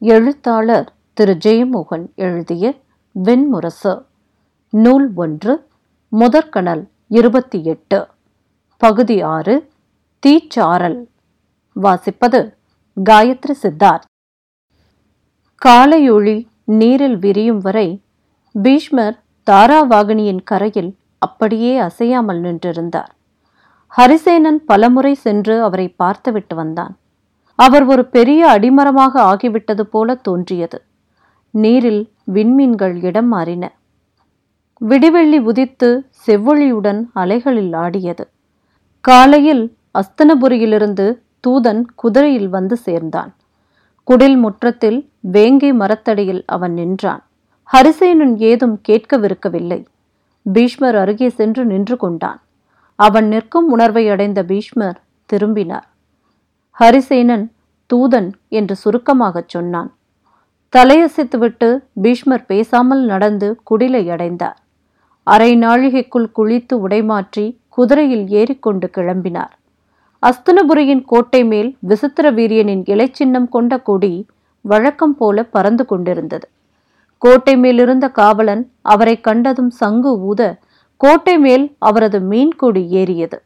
எழுத்தாளர் திரு. ஜெயமோகன் எழுதிய வெண்முரசு. நூல் ஒன்று முதற்கணல் இருபத்தி எட்டு பகுதி ஆறு தீச்சாரல் வாசிப்பது காயத்ரி சித்தார்த். காலையொளி நீரில் விரியும் வரை பீஷ்மர் தாராவாகினியின் கரையில் அப்படியே அசையாமல் நின்றிருந்தார். ஹரிசேனன் பலமுறை சென்று அவரை பார்த்துவிட்டு வந்தான். அவர் ஒரு பெரிய அடிமரமாக ஆகிவிட்டது போல தோன்றியது. நீரில் விண்மீன்கள் இடம் மாறின. விடிவெள்ளி உதித்து செவ்வொளியுடன் அலைகளில் ஆடியது. காலையில் அஸ்தனபுரியிலிருந்து தூதன் குதிரையில் வந்து சேர்ந்தான். குடில் முற்றத்தில் வேங்கை மரத்தடியில் அவன் நின்றான். ஹரிசேனன் ஏதும் கேட்கவிருக்கவில்லை. பீஷ்மர் அருகே சென்று நின்று கொண்டான். அவன் நிற்கும் உணர்வை அடைந்த பீஷ்மர் திரும்பினார். ஹரிசேனன் தூதன் என்று சுருக்கமாகச் சொன்னான். தலையசைத்துவிட்டு பீஷ்மர் பேசாமல் நடந்து குடிலை அடைந்தார். அரை நாழிகைக்குள் குளித்து உடைமாற்றி குதிரையில் ஏறிக்கொண்டு கிளம்பினார். அஸ்தனபுரியின் கோட்டை மேல் விசித்திர வீரியனின் இலைச்சின்னம் கொண்ட கொடி வழக்கம் போல பறந்து கொண்டிருந்தது. கோட்டை மேலிருந்த காவலன் அவரை கண்டதும் சங்கு ஊத கோட்டை மேல் அவரது மீன்கொடி ஏறியது.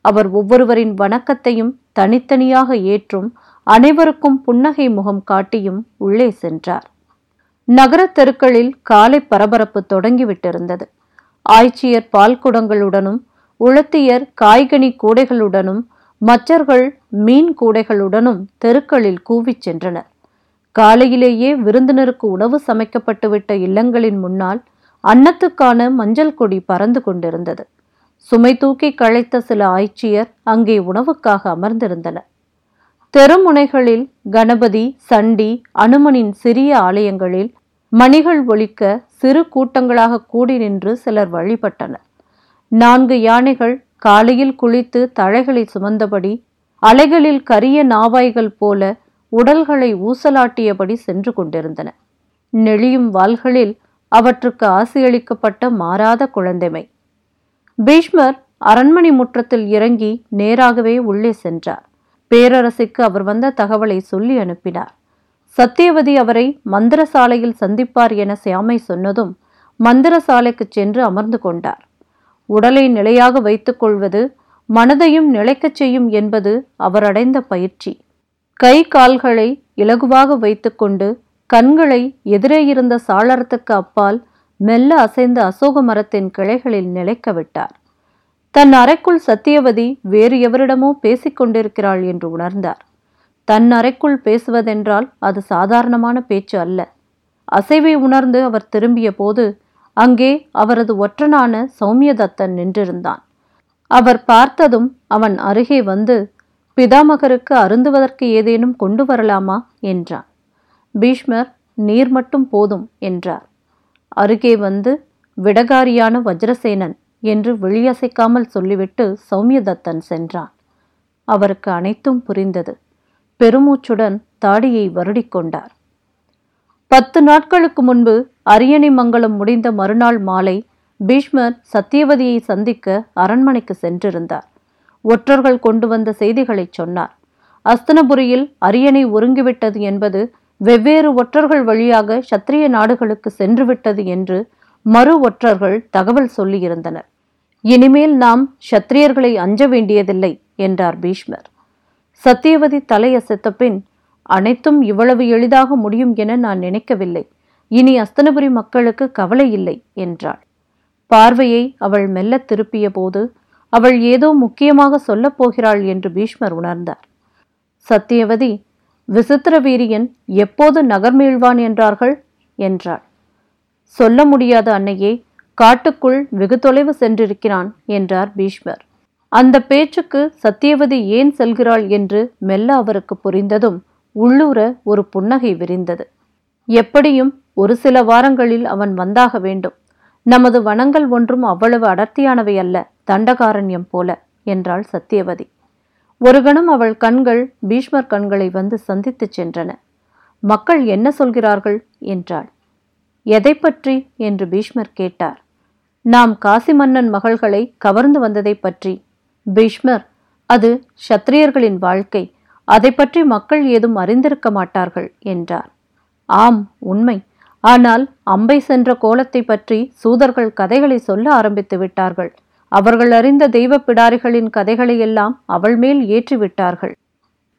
அவர் ஒவ்வொருவரின் வணக்கத்தையும் தனித்தனியாக ஏற்றும் அனைவருக்கும் புன்னகை முகம் காட்டியும் உள்ளே சென்றார். நகரத் தெருக்களில் காலை பரபரப்பு தொடங்கிவிட்டிருந்தது. ஆய்ச்சியர் பால் குடங்களுடனும் உளத்தியர் காய்கனி கூடைகளுடனும் மச்சர்கள் மீன் கூடைகளுடனும் தெருக்களில் கூவிச் சென்றனர். காலையிலேயே விருந்தினருக்கு உணவு சமைக்கப்பட்டுவிட்ட இல்லங்களின் முன்னால் அன்னத்துக்கான மஞ்சள் கொடி பறந்து கொண்டிருந்தது. சுமை தூக்கி களைத்த சில ஆய்ச்சியர் அங்கே உணவுக்காக அமர்ந்திருந்தனர். தெருமுனைகளில் கணபதி சண்டி அனுமனின் சிறிய ஆலயங்களில் மணிகள் ஒழிக்க சிறு கூட்டங்களாக கூடி நின்று சிலர் வழிபட்டனர். நான்கு யானைகள் காலையில் குளித்து தழைகளை சுமந்தபடி அலைகளில் கரிய நாவாய்கள் போல உடல்களை ஊசலாட்டியபடி சென்று கொண்டிருந்தன. நெளியும் வாள்களில் அவற்றுக்கு ஆசியளிக்கப்பட்ட மாறாத குழந்தைமை. பீஷ்மர் அரண்மனை முற்றத்தில் இறங்கி நேராகவே உள்ளே சென்றார். பேரரசுக்கு அவர் வந்த தகவலை சொல்லி அனுப்பினார். சத்தியவதி அவரை மந்திரசாலையில் சந்திப்பார் என சியாமை சொன்னதும் மந்திரசாலைக்கு சென்று அமர்ந்து கொண்டார். உடலை நிலையாக வைத்துக் கொள்வது மனதையும் நிலைக்கச் செய்யும் என்பது அவர் அடைந்த பயிற்சி. கை கால்களை இலகுவாக வைத்துக்கொண்டு கண்களை எதிரே இருந்த சாளரத்துக்கு அப்பால் மெல்ல அசைந்த அசோக மரத்தின் கிளைகளில் நிலைக்க விட்டார். தன் அறைக்குள் சத்தியவதி வேறு எவரிடமோ பேசிக்கொண்டிருக்கிறாள் என்று உணர்ந்தார். தன் அறைக்குள் பேசுவதென்றால் அது சாதாரணமான பேச்சு அல்ல. அசைவை உணர்ந்து அவர் திரும்பிய போது அங்கே அவரது ஒற்றனான சௌமியதத்தன் நின்றிருந்தான். அவர் பார்த்ததும் அவன் அருகே வந்து பிதாமகருக்கு அருந்துவதற்கு ஏதேனும் கொண்டு வரலாமா? என்றான். பீஷ்மர் நீர் மட்டும் போதும் என்றார். அருகே வந்து விடகாரியான வஜ்ரசேனன் என்று வெளியசைக்காமல் சொல்லிவிட்டு சௌமியதத்தன் சென்றான். அவருக்கு அனைத்தும் புரிந்தது. பெருமூச்சுடன் தாடியை வருடிக்கொண்டார் பத்து நாட்களுக்கு முன்பு அரியணை மங்கலம் முடிந்த மறுநாள் மாலை பீஷ்மர் சத்தியவதியை சந்திக்க அரண்மனைக்கு சென்றிருந்தார். ஒற்றர்கள் கொண்டு வந்த செய்திகளை சொன்னார். அஸ்தனபுரியில் அரியணை ஒருங்கிவிட்டது என்பது வெவ்வேறு ஒற்றர்கள் வழியாக சத்திரிய நாடுகளுக்கு சென்றுவிட்டது என்று மறு ஒற்றர்கள் தகவல் சொல்லியிருந்தனர். இனிமேல் நாம் சத்திரியர்களை அஞ்ச வேண்டியதில்லை என்றார் பீஷ்மர். சத்தியவதி தலையசைத்த பின் அனைத்தும் இவ்வளவு எளிதாக முடியும் என நான் நினைக்கவில்லை. இனி அஸ்தனபுரி மக்களுக்கு கவலை இல்லை என்றாள். பார்வையை அவள் மெல்ல திருப்பிய போது அவள் ஏதோ முக்கியமாக சொல்லப் போகிறாள் என்று பீஷ்மர் உணர்ந்தார். சத்தியவதி விசித்திர வீரியன் எப்போது நகர்மீழ்வான் என்றார்கள்? என்றாள். சொல்ல முடியாத அன்னையே காட்டுக்குள் வெகு தொலைவு சென்றிருக்கிறான் என்றார் பீஷ்மர். அந்த பேச்சுக்கு சத்தியவதி ஏன் செல்கிறாள் என்று மெல்ல அவருக்கு புரிந்ததும் உள்ளூர ஒரு புன்னகை விரிந்தது. எப்படியும் ஒரு சில வாரங்களில் அவன் வந்தாக வேண்டும். நமது வனங்கள் ஒன்றும் அவ்வளவு அடர்த்தியானவை அல்ல தண்டகாரண்யம் போல என்றாள் சத்தியவதி ஒரு கணம் அவள் கண்கள் பீஷ்மர் கண்களை வந்து சந்தித்துச் சென்றன. மக்கள் என்ன சொல்கிறார்கள்? என்றாள். எதை பற்றி என்று பீஷ்மர் கேட்டார். நாம் காசி மன்னன் மகள்களை கவர்ந்து வந்ததை பற்றி. பீஷ்மர் அது சத்திரியர்களின் வாழ்க்கை. அதை பற்றி மக்கள் ஏதும் அறிந்திருக்க மாட்டார்கள் என்றார். ஆம் உண்மை. ஆனால் அம்பை சென்ற கோலத்தை பற்றி சூதர்கள் கதைகளை சொல்ல ஆரம்பித்து விட்டார்கள். அவர்கள் அறிந்த தெய்வ பிடாரிகளின் கதைகளையெல்லாம் அவள் மேல் ஏற்றிவிட்டார்கள்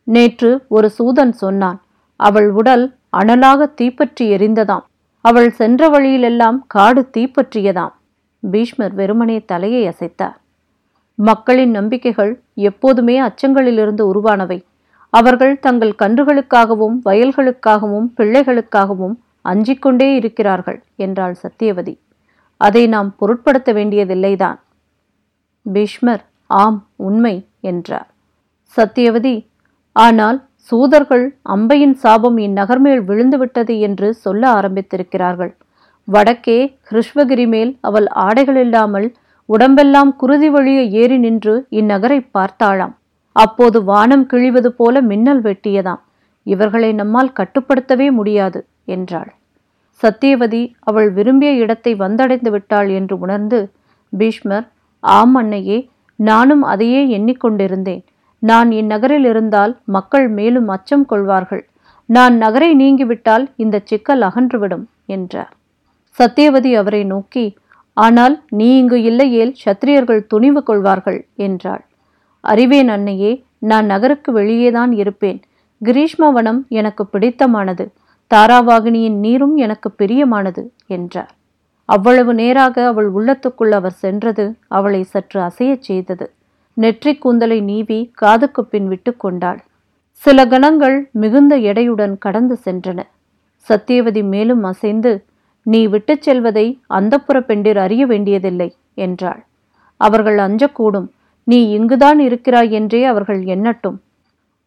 நேற்று ஒரு சூதன் சொன்னான் அவள் உடல் அனலாக தீப்பற்றி எரிந்ததாம். அவள் சென்ற வழியிலெல்லாம் காடு தீப்பற்றியதாம். பீஷ்மர் வெறுமனே தலையை அசைத்தார். மக்களின் நம்பிக்கைகள் எப்போதுமே அச்சங்களிலிருந்து உருவானவை. அவர்கள் தங்கள் கன்றுகளுக்காகவும் வயல்களுக்காகவும் பிள்ளைகளுக்காகவும் அஞ்சிக்கொண்டே இருக்கிறார்கள் என்றாள் சத்தியவதி அதை நாம் பொருட்படுத்த வேண்டியதில்லைதான். பீஷ்மர் ஆம் உண்மை என்றார். சத்தியவதி ஆனால் சூதர்கள் அம்பையின் சாபம் இந்நகர்மேல் விழுந்துவிட்டது என்று சொல்ல ஆரம்பித்திருக்கிறார்கள். வடக்கே ஹிருஷ்வகிரி மேல் அவள் ஆடைகள் இல்லாமல் உடம்பெல்லாம் குருதி வழிய ஏறி நின்று இந்நகரை பார்த்தாளாம். அப்போது வானம் கிழிவது போல மின்னல் வெட்டியதாம். இவர்களை நம்மால் கட்டுப்படுத்தவே முடியாது என்றாள். சத்தியவதி அவள் விரும்பிய இடத்தை வந்தடைந்து விட்டாள் என்று உணர்ந்து பீஷ்மர் ஆம் அன்னையே நானும் அதையே எண்ணிக்கொண்டிருந்தேன். நான் இந்நகரில் இருந்தால் மக்கள் மேலும் அச்சம் கொள்வார்கள். நான் நகரை நீங்கிவிட்டால் இந்த சிக்கல் அகன்றுவிடும் என்றார். சத்தியவதி அவரை நோக்கி ஆனால் நீ இங்கு இல்லையேல் சத்திரியர்கள் துணிவு கொள்வார்கள் என்றாள். அறிவேன் அன்னையே நான் நகருக்கு வெளியேதான் இருப்பேன். கிரீஷ்மவனம் எனக்கு பிடித்தமானது. தாராவாகினியின் நீரும் எனக்கு பிரியமானது என்றார் அவ்வளவு நேராக அவள் உள்ளத்துக்குள் அவர் சென்றது அவளை சற்று அசையச் செய்தது. நெற்றிக் கூந்தலை நீவி காதுக்கு பின் விட்டு கொண்டாள். சில கணங்கள் மிகுந்த எடையுடன் கடந்து சென்றன. சத்தியவதி மேலும் அசைந்து நீ விட்டுச் செல்வதை அந்தப்புற பெண்டிர் அறிய வேண்டியதில்லை என்றாள். அவர்கள் அஞ்சக்கூடும். நீ இங்குதான் இருக்கிறாய் என்றே அவர்கள் எண்ணட்டும்.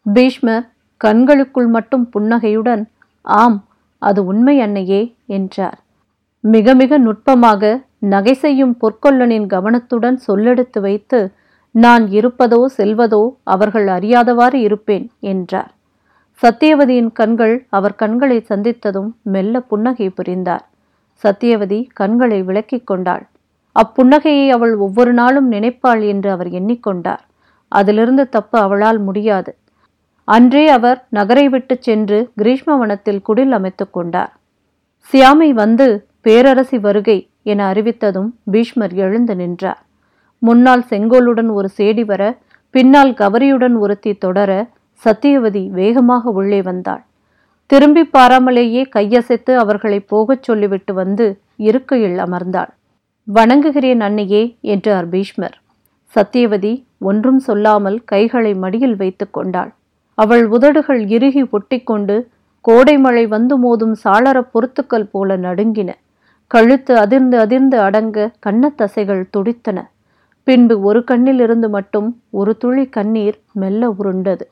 பீஷ்மர் கண்களுக்குள் மட்டும் புன்னகையுடன் ஆம் அது உண்மை அன்னையே என்றார். மிக மிக நுட்பமாக நகை செய்யும் பொற்கொல்லனின் கவனத்துடன் சொல்லெடுத்து வைத்து நான் இருப்பதோ செல்வதோ அவர்கள் அறியாதவாறு இருப்பேன் என்றார். சத்தியவதியின் கண்கள் அவர் கண்களை சந்தித்ததும் மெல்ல புன்னகை புரிந்தார். சத்தியவதி கண்களை விளக்கிக் கொண்டாள். அப்புன்னகையை அவள் ஒவ்வொரு நாளும் நினைப்பாள் என்று அவர் எண்ணிக்கொண்டார். அதிலிருந்து தப்ப அவளால் முடியாது. அன்றே அவர் நகரை விட்டு சென்று கிரீஷ்மவனத்தில் குடில் அமைத்து கொண்டார். சியாமை வந்து பேரரசி வருகை என அறிவித்ததும் பீஷ்மர் எழுந்து நின்றார். முன்னால் செங்கோலுடன் ஒரு சேடி வர பின்னால் கவரியுடன் ஒருத்தி தொடர சத்தியவதி வேகமாக உள்ளே வந்தாள். திரும்பி பாராமலேயே கையசைத்து அவர்களை போகச் சொல்லிவிட்டு வந்து இருக்கையில் அமர்ந்தாள். வணங்குகிறேன் அன்னையே என்றார் பீஷ்மர் சத்தியவதி ஒன்றும் சொல்லாமல் கைகளை மடியில் வைத்து கொண்டாள். அவள் உதடுகள் இறுகி ஒட்டிக்கொண்டு கோடை மழை வந்து மோதும் சாளர பொருத்துக்கள் போல நடுங்கின. கழுத்து அதிர்ந்து அதிர்ந்து அடங்க கண்ணத்தசைகள் துடித்தன. பின்பு ஒரு கண்ணிலிருந்து மட்டும் ஒரு துளி கண்ணீர் மெல்ல உருண்டது.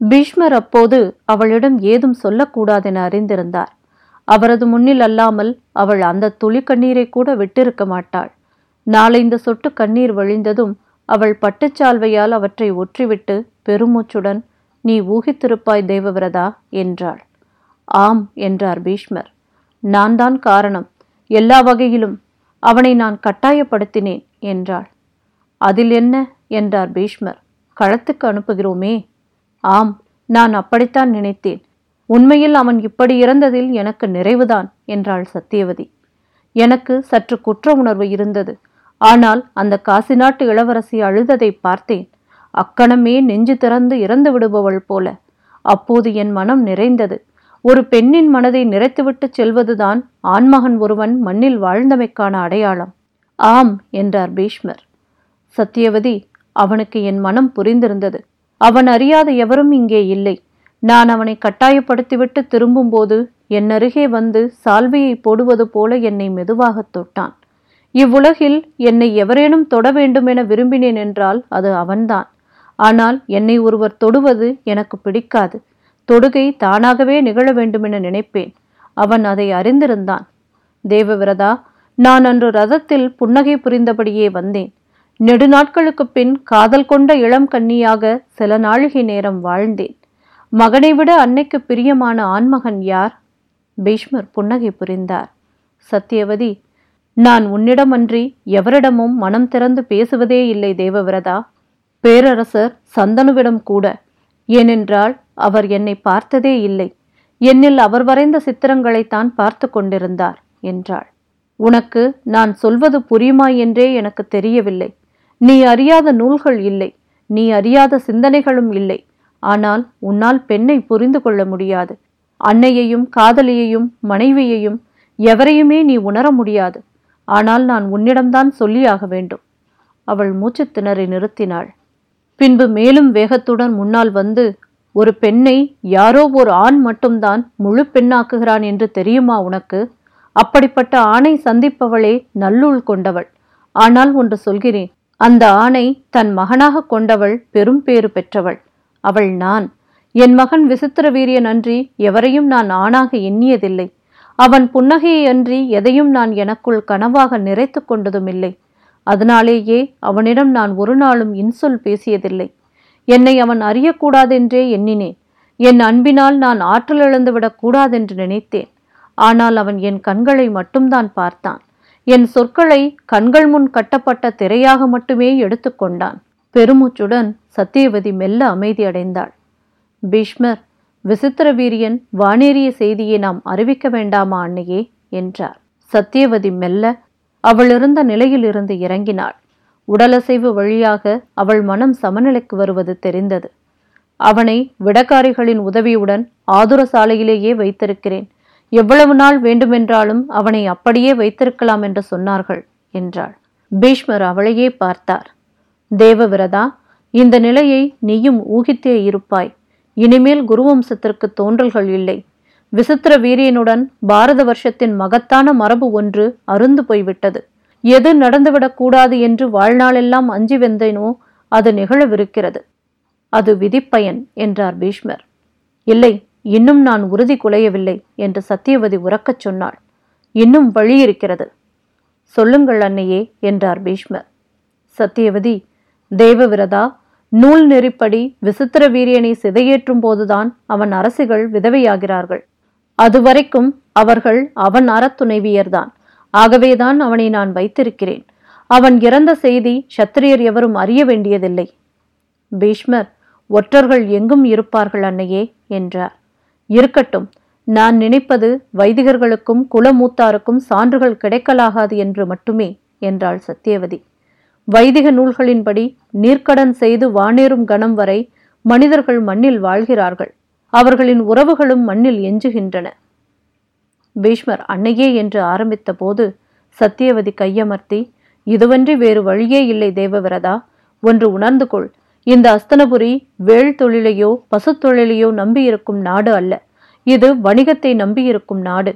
பீஷ்மர் அப்போது அவளிடம் ஏதும் சொல்லக்கூடாதென அறிந்திருந்தார். அவரது முன்னில் அல்லாமல் அவள் அந்த துளி கண்ணீரை கூட விட்டிருக்க மாட்டாள். நாலைந்து சொட்டு கண்ணீர் வழிந்ததும் அவள் பட்டுச்சால்வையால் அவற்றை ஒற்றிவிட்டு பெருமூச்சுடன் நீ ஊகித்திருப்பாய் தேவவிரதா என்றாள். ஆம் என்றார் பீஷ்மர். நான் தான் காரணம். எல்லா வகையிலும் அவனை நான் கட்டாயப்படுத்தினேன் என்றாள். அதில் என்ன? என்றார் பீஷ்மர். களத்துக்கு அனுப்புகிறோமே ஆம் நான் அப்படித்தான் நினைத்தேன். உண்மையில் அவன் இப்படி இறந்ததில் எனக்கு நிறைவுதான் என்றாள் சத்தியவதி எனக்கு சற்று குற்ற உணர்வு இருந்தது. ஆனால் அந்த காசி நாட்டு இளவரசி அழுததை பார்த்தேன். அக்கணமே நெஞ்சு திறந்து இறந்து விடுபவள் போல. அப்போது என் மனம் நிறைந்தது. ஒரு பெண்ணின் மனதை நிறைத்துவிட்டு செல்வதுதான் ஆண்மகன் ஒருவன் மண்ணில் வாழ்ந்தமைக்கான அடையாளம். ஆம் என்றார் பீஷ்மர். சத்தியவதி அவனுக்கு என் மனம் புரிந்திருந்தது. அவன் அறியாத எவரும் இங்கே இல்லை. நான் அவனை கட்டாயப்படுத்திவிட்டு திரும்பும்போது என் அருகே வந்து சால்வையை போடுவது போல என்னை மெதுவாகத் தொட்டான். இவ்வுலகில் என்னை எவரேனும் தொட வேண்டுமென விரும்பினேன் என்றால் அது அவன்தான். ஆனால் என்னை ஒருவர் தொடுவது எனக்கு பிடிக்காது. தொடுகை தானாகவே நிகழ வேண்டுமென நினைப்பேன். அவன் அதை அறிந்திருந்தான். தேவவிரதா நான் அன்று ரதத்தில் புன்னகை புரிந்தபடியே வந்தேன். நெடுநாட்களுக்குப் பின் காதல் கொண்ட இளம் கன்னியாக சில நாழிகை நேரம் வாழ்ந்தேன். மகனை விட அன்னைக்கு பிரியமான ஆண்மகன் யார்? பீஷ்மர் புன்னகை புரிந்தார். சத்தியவதி நான் உன்னிடமன்றி எவரிடமும் மனம் திறந்து பேசுவதே இல்லை தேவவிரதா? பேரரசர் சந்தனுவிடம் கூட ஏனென்றால் அவர் என்னை பார்த்ததே இல்லை. என்னில் அவர் வரைந்த சித்திரங்களைத்தான் பார்த்து கொண்டிருந்தார் என்றாள். உனக்கு நான் சொல்வது புரியுமா என்றே எனக்கு தெரியவில்லை. நீ அறியாத நூல்கள் இல்லை நீ அறியாத சிந்தனைகளும் இல்லை. ஆனால் உன்னால் பெண்ணை புரிந்து கொள்ள முடியாது. அன்னையையும் காதலியையும் மனைவியையும் எவரையுமே நீ உணர முடியாது. ஆனால் நான் உன்னிடம்தான் சொல்லியாக வேண்டும். அவள் மூச்சுத் திணறி நிறுத்தினாள். பின்பு மேலும் வேகத்துடன் முன்னால் வந்து ஒரு பெண்ணை யாரோ ஒரு ஆண் மட்டும்தான் முழு பெண்ணாக்குகிறான் என்று தெரியுமா உனக்கு? அப்படிப்பட்ட ஆணை சந்திப்பவளே நல்லுள் கொண்டவள். ஆனால் ஒன்று சொல்கிறேன் அந்த ஆணை தன் மகனாக கொண்டவள் பெரும் பேறு பெற்றவள். அவள் நான். என் மகன் விசித்திர வீரியன் அன்றி எவரையும் நான் ஆணாக எண்ணியதில்லை. அவன் புன்னகையை அன்றி எதையும் நான் எனக்குள் கனவாக நிறைத்து கொண்டதுமில்லை. அதனாலேயே அவனிடம் நான் ஒரு நாளும் இன்சொல் பேசியதில்லை. என்னை அவன் அறியக்கூடாதென்றே எண்ணினேன். என் அன்பினால் நான் ஆற்றல் இழந்துவிடக் கூடாதென்று நினைத்தேன். ஆனால் அவன் என் கண்களை மட்டும்தான் பார்த்தான். என் சொற்களை கண்கள் முன் கட்டப்பட்ட திரையாக மட்டுமே எடுத்துக்கொண்டான் பெருமூச்சுடன் சத்தியவதி மெல்ல அமைதியடைந்தாள் பீஷ்மர் விசித்திர வீரியன் வானேறிய செய்தியை நாம் அறிவிக்க வேண்டாமா அன்னையே? என்றார். சத்தியவதி மெல்ல அவள் இருந்த நிலையிலிருந்து இறங்கினாள். உடலசைவு வழியாக அவள் மனம் சமநிலைக்கு வருவது தெரிந்தது. அவனை விடக்காரிகளின் உதவியுடன் ஆதுர சாலையிலேயே வைத்திருக்கிறேன். எவ்வளவு நாள் வேண்டுமென்றாலும் அவனை அப்படியே வைத்திருக்கலாம் என்று சொன்னார்கள் என்றாள். பீஷ்மர் அவளையே பார்த்தார். தேவவிரதா இந்த நிலையை நீயும் ஊகித்தே இருப்பாய். இனிமேல் குருவம்சத்திற்கு தோன்றல்கள் இல்லை. விசித்திர வீரியனுடன் பாரத வருஷத்தின் மகத்தான மரபு ஒன்று அருந்து போய்விட்டது. எது நடந்துவிடக் கூடாது என்று வாழ்நாளெல்லாம் அஞ்சி வெந்தேனோ அது நிகழவிருக்கிறது. அது விதிப்பயன் என்றார் பீஷ்மர். இல்லை இன்னும் நான் உறுதி குலையவில்லை என்று சத்தியவதி உறக்கச் சொன்னாள். இன்னும் வழி இருக்கிறது. சொல்லுங்கள் அன்னையே என்றார் பீஷ்மர். சத்தியவதி தேவவிரதா நூல் நெறிப்படி விசித்திர வீரியனை சிதையேற்றும் போதுதான் அவன் அரசிகள் விதவையாகிறார்கள். அதுவரைக்கும் அவர்கள் அவன் அறத்துணைவியர்தான். ஆகவேதான் அவனை நான் வைத்திருக்கிறேன். அவன் இறந்த செய்தி சத்திரியர் எவரும் அறிய வேண்டியதில்லை. பீஷ்மர் ஒற்றர்கள் எங்கும் இருப்பார்கள் அன்னையே என்றார். இருக்கட்டும். நான் நினைப்பது வைதிகர்களுக்கும் குலமூத்தாருக்கும் சான்றுகள் கிடைக்கலாகாது என்று மட்டுமே என்றாள் சத்தியவதி வைதிக நூல்களின்படி நீர்க்கடன் செய்து வானேறும் கணம் வரை மனிதர்கள் மண்ணில் வாழ்கிறார்கள். அவர்களின் உறவுகளும் மண்ணில் எஞ்சுகின்றன. பீஷ்மர் அன்னையே என்று ஆரம்பித்த போது சத்தியவதி கையமர்த்தி இதுவன்றி வேறு வழியே இல்லை தேவவிரதா ஒன்று உணர்ந்து கொள். இந்த அஸ்தனபுரி வேள் தொழிலையோ பசு தொழிலையோ நம்பியிருக்கும் நாடு அல்ல. இது வணிகத்தை நம்பியிருக்கும் நாடு.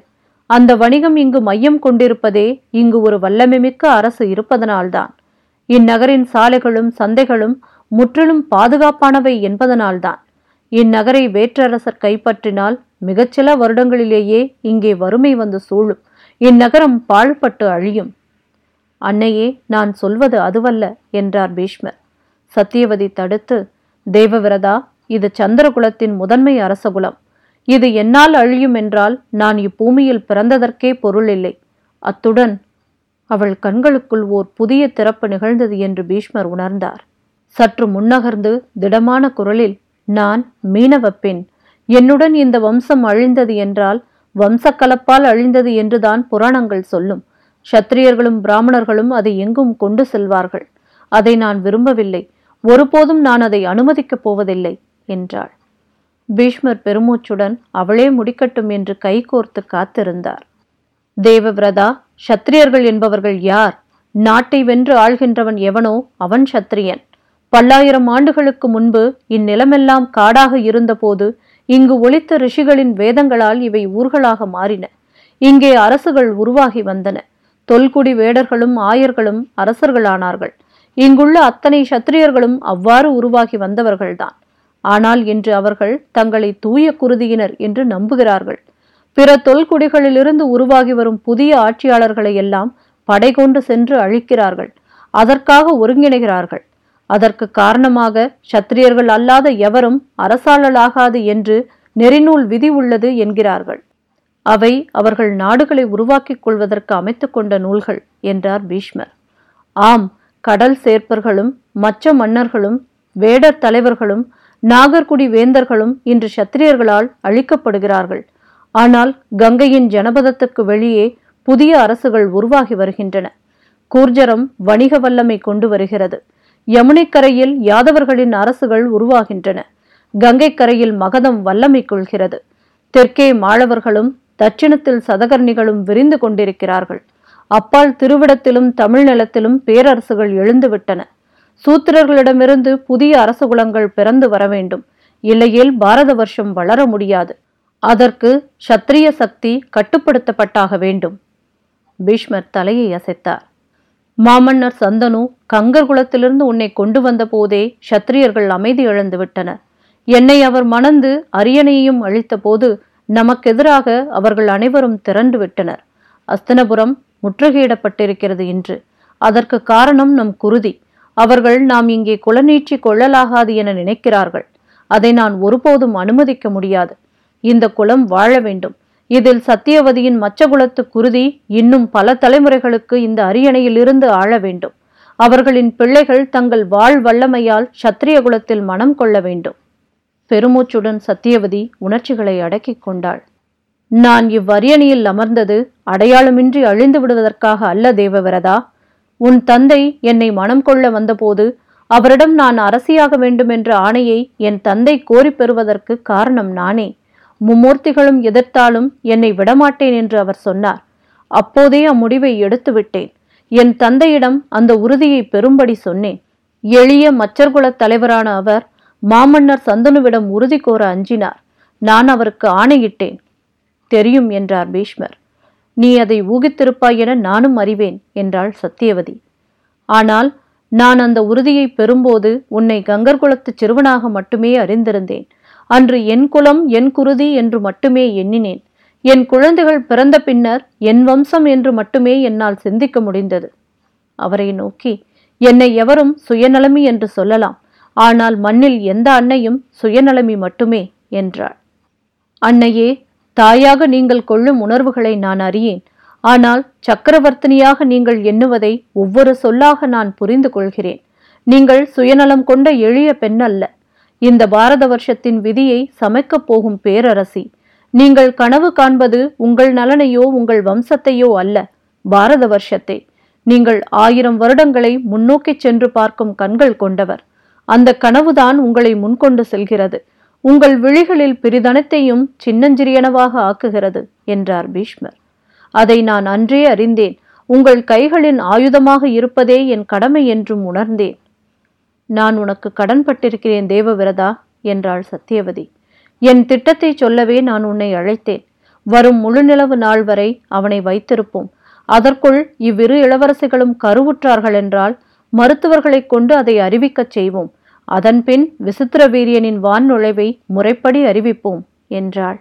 அந்த வணிகம் இங்கு மையம் கொண்டிருப்பதே இங்கு ஒரு வல்லமைமிக்க அரசு இருப்பதனால்தான். இந்நகரின் சாலைகளும் சந்தைகளும் முற்றிலும் பாதுகாப்பானவை என்பதனால்தான். இந்நகரை வேற்றரசர் கைப்பற்றினால் மிகச்சில வருடங்களிலேயே இங்கே வறுமை வந்து சூழும். இந்நகரம் பாழ்பட்டு அழியும். அன்னையே நான் சொல்வது அதுவல்ல என்றார் பீஷ்மர். சத்தியவதி தடுத்து தேவவிரதா இது சந்திரகுலத்தின் முதன்மை அரசகுலம். இது என்னால் அழியும் என்றால் நான் இப்பூமியில் பிறந்ததற்கே பொருள் இல்லை அத்துடன் அவள் கண்களுக்குள் ஓர் புதிய திறப்பு நிகழ்ந்தது என்று பீஷ்மர் உணர்ந்தார். சற்று முன்னகர்ந்து திடமான குரலில் நான் மீனவ பெண் என்னுடன் இந்த வம்சம் அழிந்தது என்றால் வம்சக்கலப்பால் அழிந்தது என்றுதான் புராணங்கள் சொல்லும். சத்திரியர்களும் பிராமணர்களும் அதை எங்கும் கொண்டு செல்வார்கள். அதை நான் விரும்பவில்லை. ஒருபோதும் நான் அதை அனுமதிக்கப் போவதில்லை என்றாள். பீஷ்மர் பெருமூச்சுடன் அவளே முடிக்கட்டும் என்று கைகோர்த்து காத்திருந்தார். தேவவிரதா சத்திரியர்கள் என்பவர்கள் யார்? நாட்டை வென்று ஆள்கின்றவன் எவனோ அவன் சத்திரியன். பல்லாயிரம் ஆண்டுகளுக்கு முன்பு இந்நிலமெல்லாம் காடாக இருந்தபோது இங்கு ஒளித்த ரிஷிகளின் வேதங்களால் இவை ஊர்களாக மாறின. இங்கே அரசுகள் உருவாகி வந்தன. தொல்குடி வேடர்களும் ஆயர்களும் அரசர்களானார்கள். இங்குள்ள அத்தனை சத்திரியர்களும் அவ்வாறு உருவாகி வந்தவர்கள்தான். ஆனால் இன்று அவர்கள் தங்களை தூய குருதியினர் என்று நம்புகிறார்கள். பிற தொல்குடிகளிலிருந்து உருவாகி வரும் புதிய ஆட்சியாளர்களை எல்லாம் படை கொண்டு சென்று அழிக்கிறார்கள். அதற்காக ஒருங்கிணைகிறார்கள். அதற்கு காரணமாக சத்திரியர்கள் அல்லாத எவரும் அரசாளலாகாது என்று நெறிநூல் விதி உள்ளது என்கிறார்கள். அவை அவர்கள் நாடுகளை உருவாக்கிக் கொள்வதற்கு அமைத்துக்கொண்ட நூல்கள் என்றார் பீஷ்மர். ஆம் கடல் சேர்ப்பர்களும் மற்ற மன்னர்களும் வேடர் தலைவர்களும் நாகர்குடி வேந்தர்களும் இன்று சத்திரியர்களால் அழிக்கப்படுகிறார்கள். ஆனால் கங்கையின் ஜனபதத்துக்கு வெளியே புதிய அரசுகள் உருவாகி வருகின்றன. கூர்ஜரம் வணிக வல்லமை கொண்டு வருகிறது. யமுனைக்கரையில் யாதவர்களின் அரசுகள் உருவாகின்றன. கங்கைக்கரையில் மகதம் வல்லமை கொள்கிறது. தெற்கே மாளவர்களும் தட்சிணத்தில் சதகர்ணிகளும் விரிந்து கொண்டிருக்கிறார்கள். அப்பால் திருவிடத்திலும் தமிழ் நிலத்திலும் பேரரசுகள் எழுந்துவிட்டன. சூத்திரர்களிடமிருந்து புதிய அரச குலங்கள் பிறந்து வர வேண்டும். இல்லையேல் பாரத வருஷம் வளர முடியாது. அதற்கு சத்திரிய சக்தி கட்டுப்படுத்தப்பட்டாக வேண்டும். பீஷ்மர் தலையை அசைத்தார். மாமன்னர் சந்தனு கங்கர் குலத்திலிருந்து உன்னை கொண்டு வந்த போதே சத்திரியர்கள் அமைதி இழந்து விட்டனர் என்னை அவர் மணந்து அரியணையையும் அழித்த போது நமக்கெதிராக அவர்கள் அனைவரும் திரண்டு விட்டனர். அஸ்தனபுரம் முற்றுகையிடப்பட்டிருக்கிறது இன்று அதற்கு காரணம் நம் குருதி. அவர்கள் நாம் இங்கே குலநீட்சி கொள்ளலாகாது என நினைக்கிறார்கள். அதை நான் ஒருபோதும் அனுமதிக்க முடியாது. இந்த குலம் வாழ வேண்டும். இதில் சத்தியவதியின் மச்சகுலத்து குருதி இன்னும் பல தலைமுறைகளுக்கு இந்த அரியணையிலிருந்து ஆழ வேண்டும். அவர்களின் பிள்ளைகள் தங்கள் வாழ் வல்லமையால் சத்திரிய குலத்தில் மனம் கொள்ள வேண்டும். பெருமூச்சுடன் சத்தியவதி உணர்ச்சிகளை அடக்கிக் கொண்டாள். நான் இவ்வரியணையில் அமர்ந்தது அடையாளமின்றி அழிந்து விடுவதற்காக அல்ல தேவவிரதா. உன் தந்தை என்னை மனம் கொள்ள வந்தபோது அவரிடம் நான் அரசியாக வேண்டும் என்ற ஆணையை என் தந்தை கோரி பெறுவதற்கு காரணம் நானே. மும்மூர்த்திகளும் எதிர்த்தாலும் என்னை விடமாட்டேன் என்று அவர் சொன்னார். அப்போதே அம்முடிவை எடுத்து விட்டேன் என் தந்தையிடம் அந்த உறுதியை பெறும்படி சொன்னேன். எளிய மச்சர்குலத் தலைவரான அவர் மாமன்னர் சந்தனுவிடம் உறுதி கோர அஞ்சினார். நான் அவருக்கு ஆணையிட்டேன். தெரியும் என்றார் பீஷ்மர். நீ அதை ஊகித்திருப்பாய் என நானும் அறிவேன் என்றாள் சத்தியவதி ஆனால் நான் அந்த உறுதியை பெறும்போது உன்னை கங்கர் குலத்துச் சிறுவனாக மட்டுமே அறிந்திருந்தேன். அன்று என் குலம் என் குருதி என்று மட்டுமே எண்ணினேன். என் குழந்தைகள் பிறந்த பின்னர் என் வம்சம் என்று மட்டுமே என்னால் சிந்திக்க முடிந்தது. அவரை நோக்கி என்னை எவரும் சுயநலமி என்று சொல்லலாம். ஆனால் மண்ணில் எந்த அன்னையும் சுயநலமி மட்டுமே என்றாள். அன்னையே தாயாக நீங்கள் கொள்ளும் உணர்வுகளை நான் அறியேன். ஆனால் சக்கரவர்த்தினியாக நீங்கள் எண்ணுவதை ஒவ்வொரு சொல்லாக நான் புரிந்து கொள்கிறேன். நீங்கள் சுயநலம் கொண்ட எளிய பெண் அல்ல இந்த பாரத வருஷத்தின் விதியை சமைக்கப் போகும் பேரரசி. நீங்கள் கனவு காண்பது உங்கள் நலனையோ உங்கள் வம்சத்தையோ அல்ல பாரத வருஷத்தை. நீங்கள் ஆயிரம் வருடங்களை முன்னோக்கிச் சென்று பார்க்கும் கண்கள் கொண்டவர். அந்த கனவுதான் உங்களை முன்கொண்டு செல்கிறது. உங்கள் விழிகளில் பிரிதனத்தையும் சின்னஞ்சிறியனவாக ஆக்குகிறது என்றார் பீஷ்மர். அதை நான் அன்றே அறிந்தேன். உங்கள் கைகளின் ஆயுதமாக இருப்பதே என் கடமை என்றும் உணர்ந்தேன். நான் உனக்கு கடன்பட்டிருக்கிறேன் தேவவிரதா என்றாள் சத்தியவதி என் திட்டத்தை சொல்லவே நான் உன்னை அழைத்தேன். வரும் முழுநிலவு நாள் வரை அவனை வைத்திருப்போம். அதற்குள் இவ்விரு இளவரசிகளும் கருவுற்றார்கள் என்றால் மருத்துவர்களைக் கொண்டு அதை அறிவிக்கச் செய்வோம். அதன்பின் விசித்திர வீரியனின் வான் நுழைவை முறைப்படி அறிவிப்போம் என்றாள்.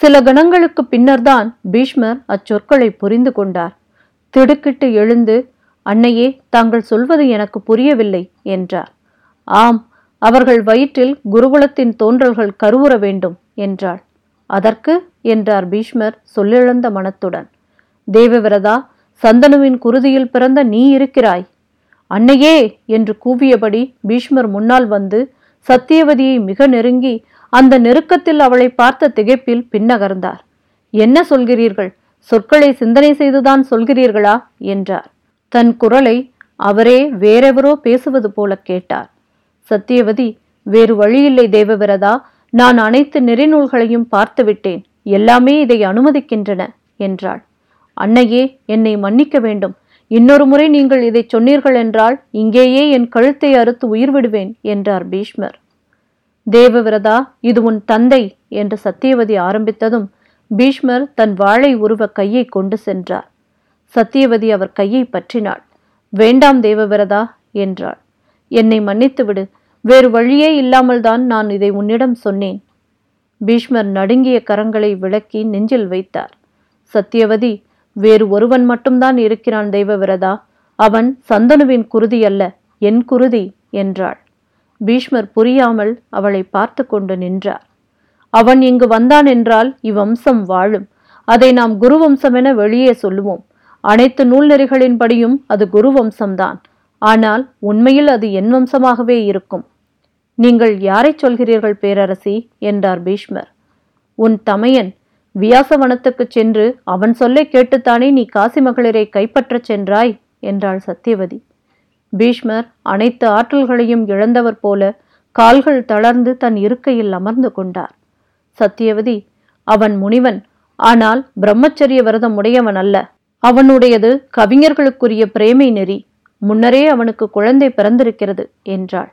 சில கணங்களுக்கு பின்னர்தான் பீஷ்மர் அச்சொற்களை புரிந்து கொண்டார். திடுக்கிட்டு எழுந்து அன்னையே தாங்கள் சொல்வது எனக்கு புரியவில்லை என்றார். ஆம் அவர்கள் வயிற்றில் குருகுலத்தின் தோன்றல்கள் கருவுற வேண்டும் என்றாள். அதற்கு என்றார் பீஷ்மர் சொல்லிழந்த மனத்துடன் தேவவிரதா சந்தனுவின் குருதியில் பிறந்த நீ இருக்கிறாய் அன்னையே என்று கூவியபடி பீஷ்மர் முன்னால் வந்து சத்தியவதியை மிக நெருங்கி அந்த நெருக்கத்தில் அவளை பார்த்த திகைப்பில் பின்னகர்ந்தார். என்ன சொல்கிறீர்கள்? சொற்களை சிந்தனை செய்துதான் சொல்கிறீர்களா? என்றார். தன் குரலை அவரே வேறெவரோ பேசுவது போல கேட்டார். சத்தியவதி வேறு வழியில்லை தேவவிரதா நான் அனைத்து நெறிநூல்களையும் பார்த்துவிட்டேன். எல்லாமே இதை அனுமதிக்கின்றன என்றாள். அன்னையே என்னை மன்னிக்க வேண்டும். இன்னொரு முறை நீங்கள் இதை சொன்னீர்கள் என்றால் இங்கேயே என் கழுத்தை அறுத்து உயிர் விடுவேன் என்றார் பீஷ்மர். தேவவிரதா இது உன் தந்தை என்று சத்தியவதி ஆரம்பித்ததும் பீஷ்மர் தன் வாளை உருவ கையை கொண்டு சென்றார். சத்தியவதி அவர் கையை பற்றினாள். வேண்டாம் தேவவிரதா என்றாள். என்னை மன்னித்துவிடு வேறு வழியே இல்லாமல் தான் நான் இதை உன்னிடம் சொன்னேன். பீஷ்மர் நடுங்கிய கரங்களை விளக்கி நெஞ்சில் வைத்தார். சத்தியவதி வேறு ஒருவன் மட்டும்தான் இருக்கிறான் தெய்வவிரதா? அவன் சந்தனுவின் குருதி அல்ல என் குருதி என்றாள். பீஷ்மர் புரியாமல் அவளை பார்த்து கொண்டு நின்றார். அவன் இங்கு வந்தான் என்றால் இவ்வம்சம் வாழும். அதை நாம் குருவம்சமென வெளியே சொல்லுவோம். அனைத்து நூல் நெறிகளின்படியும் அது குருவம்சம்தான் ஆனால் உண்மையில் அது என் வம்சமாகவே இருக்கும். நீங்கள் யாரை சொல்கிறீர்கள் பேரரசி? என்றார் பீஷ்மர். உன் தமையன் வியாசவனத்துக்குச் சென்று அவன் சொல்லை கேட்டுத்தானே நீ காசி மகளிரை கைப்பற்றச் சென்றாய்? என்றாள் சத்தியவதி பீஷ்மர் அனைத்து ஆற்றல்களையும் இழந்தவர் போல கால்கள் தளர்ந்து தன் இருக்கையில் அமர்ந்து கொண்டார். சத்தியவதி அவன் முனிவன். ஆனால் பிரம்மச்சரிய விரதம் உடையவன் அல்ல. அவனுடையது கவிஞர்களுக்குரிய பிரேமை நெறி. முன்னரே அவனுக்கு குழந்தை பிறந்திருக்கிறது என்றாள்.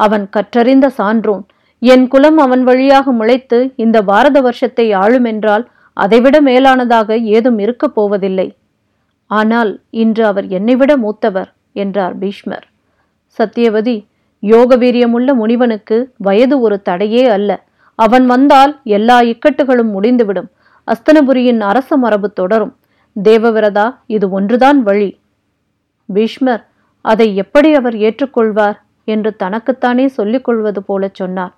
அவன் கற்றறிந்த சான்றோன். என் குலம் அவன் வழியாக முளைத்து இந்த பாரத வருஷத்தை ஆளுமென்றால் அதைவிட மேலானதாக ஏதும் இருக்கப் போவதில்லை. ஆனால் இன்று அவர் என்னைவிட மூத்தவர் என்றார் பீஷ்மர். சத்தியவதி யோக வீரியமுள்ள முனிவனுக்கு வயது ஒரு தடையே அல்ல. அவன் வந்தால் எல்லா இக்கட்டுகளும் முடிந்துவிடும். அஸ்தனபுரியின் அரச மரபு தொடரும். தேவவிரதா இது ஒன்றுதான் வழி. பீஷ்மர் அதை எப்படி அவர் ஏற்றுக்கொள்வார் என்று தனக்குத்தானே சொல்லிக் கொள்வது போலச் சொன்னார்.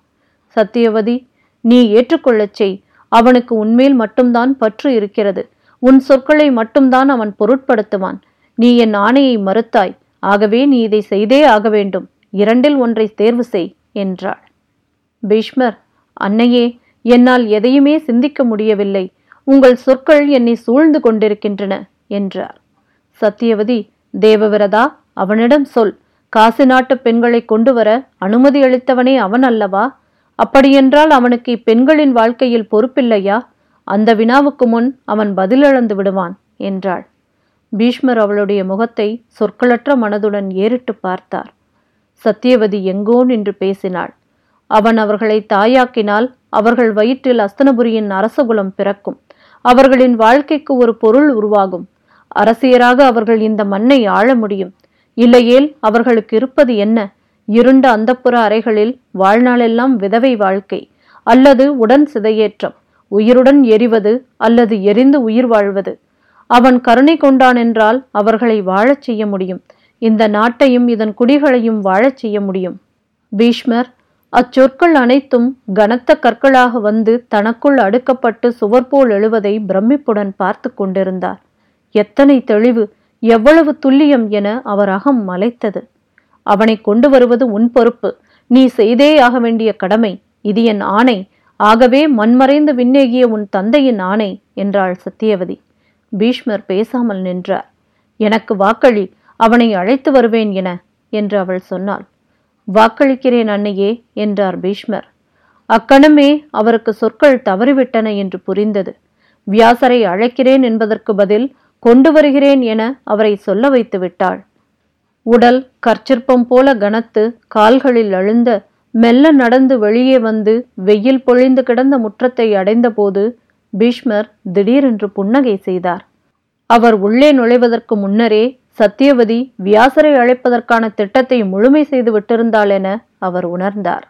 சத்தியவதி நீ ஏற்றுக்கொள்ளச் செய். அவனுக்கு உன்மேல் மட்டும்தான் பற்று இருக்கிறது. உன் சொற்களை மட்டும்தான் அவன் பொருட்படுத்துவான். நீ என் ஆணையை மறுத்தாய். ஆகவே நீ இதை செய்தே ஆக வேண்டும். இரண்டில் ஒன்றை தேர்வு செய் என்றாள். பீஷ்மர் அன்னையே என்னால் எதையுமே சிந்திக்க முடியவில்லை. உங்கள் சொற்கள் என்னை சூழ்ந்து கொண்டிருக்கின்றன என்றார். சத்தியவதி தேவவிரதா அவனிடம் சொல். காசி நாட்டு பெண்களை கொண்டு வர அனுமதி அளித்தவனே அவன் அல்லவா? அப்படியென்றால் அவனுக்கு இப்பெண்களின் வாழ்க்கையில் பொறுப்பில்லையா? அந்த வினாவுக்கு முன் அவன் பதிலிழந்து விடுவான் என்றாள். பீஷ்மர் அவளுடைய முகத்தை சொற்களற்ற மனதுடன் ஏறிட்டு பார்த்தார். சத்தியவதி எங்கோ நின்று பேசினாள். அவன் அவர்களை தாயாக்கினால் அவர்கள் வயிற்றில் அஸ்தனபுரியின் அரசகுலம் பிறக்கும். அவர்களின் வாழ்க்கைக்கு ஒரு பொருள் உருவாகும். அரசியராக அவர்கள் இந்த மண்ணை ஆள முடியும். இல்லையேல் அவர்களுக்கு இருப்பது என்ன? இருண்ட அந்தப்புற அறைகளில் வாழ்நாளெல்லாம் விதவை வாழ்க்கை. அல்லது உடன் சிதையேற்றம். உயிருடன் எரிவது அல்லது எரிந்து உயிர் வாழ்வது. அவன் கருணை கொண்டான் என்றால் அவர்களை வாழச் செய்ய முடியும். இந்த நாட்டையும் இதன் குடிகளையும் வாழச் செய்ய முடியும். பீஷ்மர் அச்சொற்கள் அனைத்தும் கனத்த கற்களாக வந்து தனக்குள் அடுக்கப்பட்டு சுவர் போல் எழுவதை பிரமிப்புடன் பார்த்து கொண்டிருந்தார். எத்தனை தெளிவு எவ்வளவு துல்லியம் என அவர் அகம் மலைத்தது. அவனை கொண்டு வருவது உன் பொறுப்பு. நீ செய்தே ஆக வேண்டிய கடமை இது என் ஆணை. ஆகவே மண்மறைந்து விண்ணேகிய உன் தந்தையின் ஆணை என்றாள் சத்தியவதி. பீஷ்மர் பேசாமல் நின்றார். எனக்கு வாக்களி அவனை அழைத்து வருவேன் என என்று அவள் சொன்னாள். வாக்களிக்கிறேன் அன்னையே என்றார் பீஷ்மர். அக்கணமே அவருக்கு சொற்கள் தவறிவிட்டன என்று புரிந்தது. வியாசரை அழைக்கிறேன் என்பதற்கு பதில் கொண்டு வருகிறேன் என அவரை சொல்ல வைத்து விட்டாள் உடல் கற்சிற்பம் போல கனத்து கால்களில் அழுந்த மெல்ல நடந்து வெளியே வந்து வெயில் பொழிந்து கிடந்த முற்றத்தை அடைந்தபோது பீஷ்மர் திடீரென்று புன்னகை செய்தார். அவர் உள்ளே நுழைவதற்கு முன்னரே சத்தியவதி வியாசரை அழைப்பதற்கான திட்டத்தை முழுமை செய்து விட்டிருந்தாள் என அவர் உணர்ந்தார்.